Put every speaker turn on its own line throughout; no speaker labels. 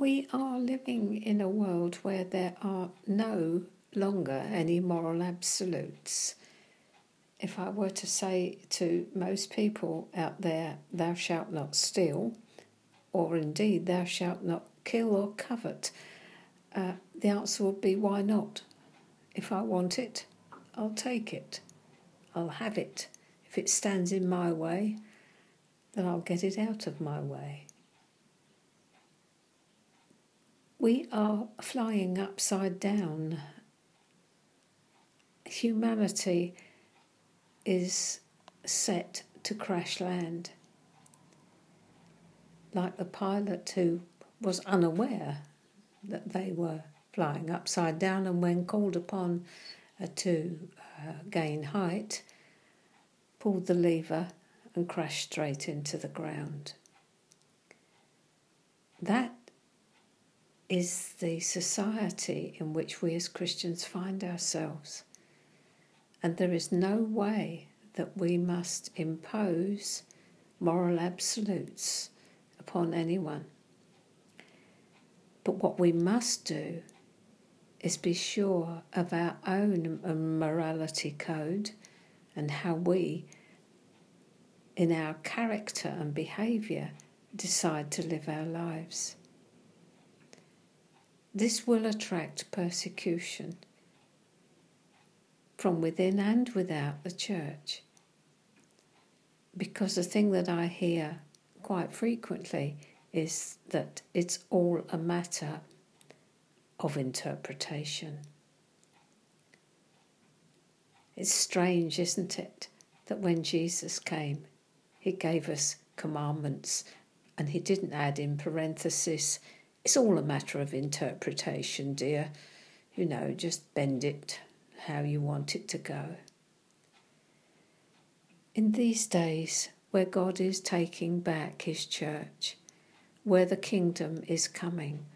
We are living in a world where there are no longer any moral absolutes. If I were to say to most people out there, thou shalt not steal, or indeed thou shalt not kill or covet, uh, the answer would be why not? If I want it, I'll take it. I'll have it. If it stands in my way, then I'll get it out of my way. We are flying upside down. Humanity is set to crash land. Like the pilot who was unaware that they were flying upside down, and when called upon uh, to uh, gain height, pulled the lever and crashed straight into the ground. That is the society in which we as Christians find ourselves. And there is no way that we must impose moral absolutes upon anyone. But what we must do is be sure of our own morality code and how we, in our character and behaviour, decide to live our lives. This will attract persecution from within and without the church. Because the thing that I hear quite frequently is that it's all a matter of interpretation. It's strange, isn't it, that when Jesus came, he gave us commandments and he didn't add in parenthesis, it's all a matter of interpretation, dear. You know, just bend it how you want it to go. In these days, where God is taking back his church, where the kingdom is coming,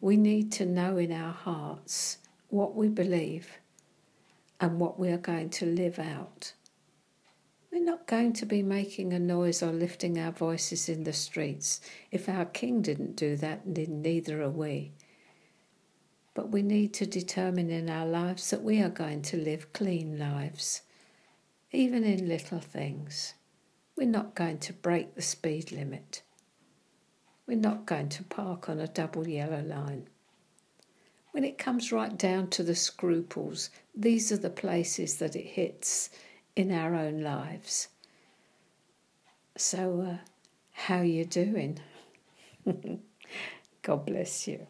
we need to know in our hearts what we believe and what we are going to live out. We're not going to be making a noise or lifting our voices in the streets. If our King didn't do that, then neither are we. But we need to determine in our lives that we are going to live clean lives, even in little things. We're not going to break the speed limit. We're not going to park on a double yellow line. When it comes right down to the scruples, these are the places that it hits in our own lives. So, uh, how you doing? God bless you.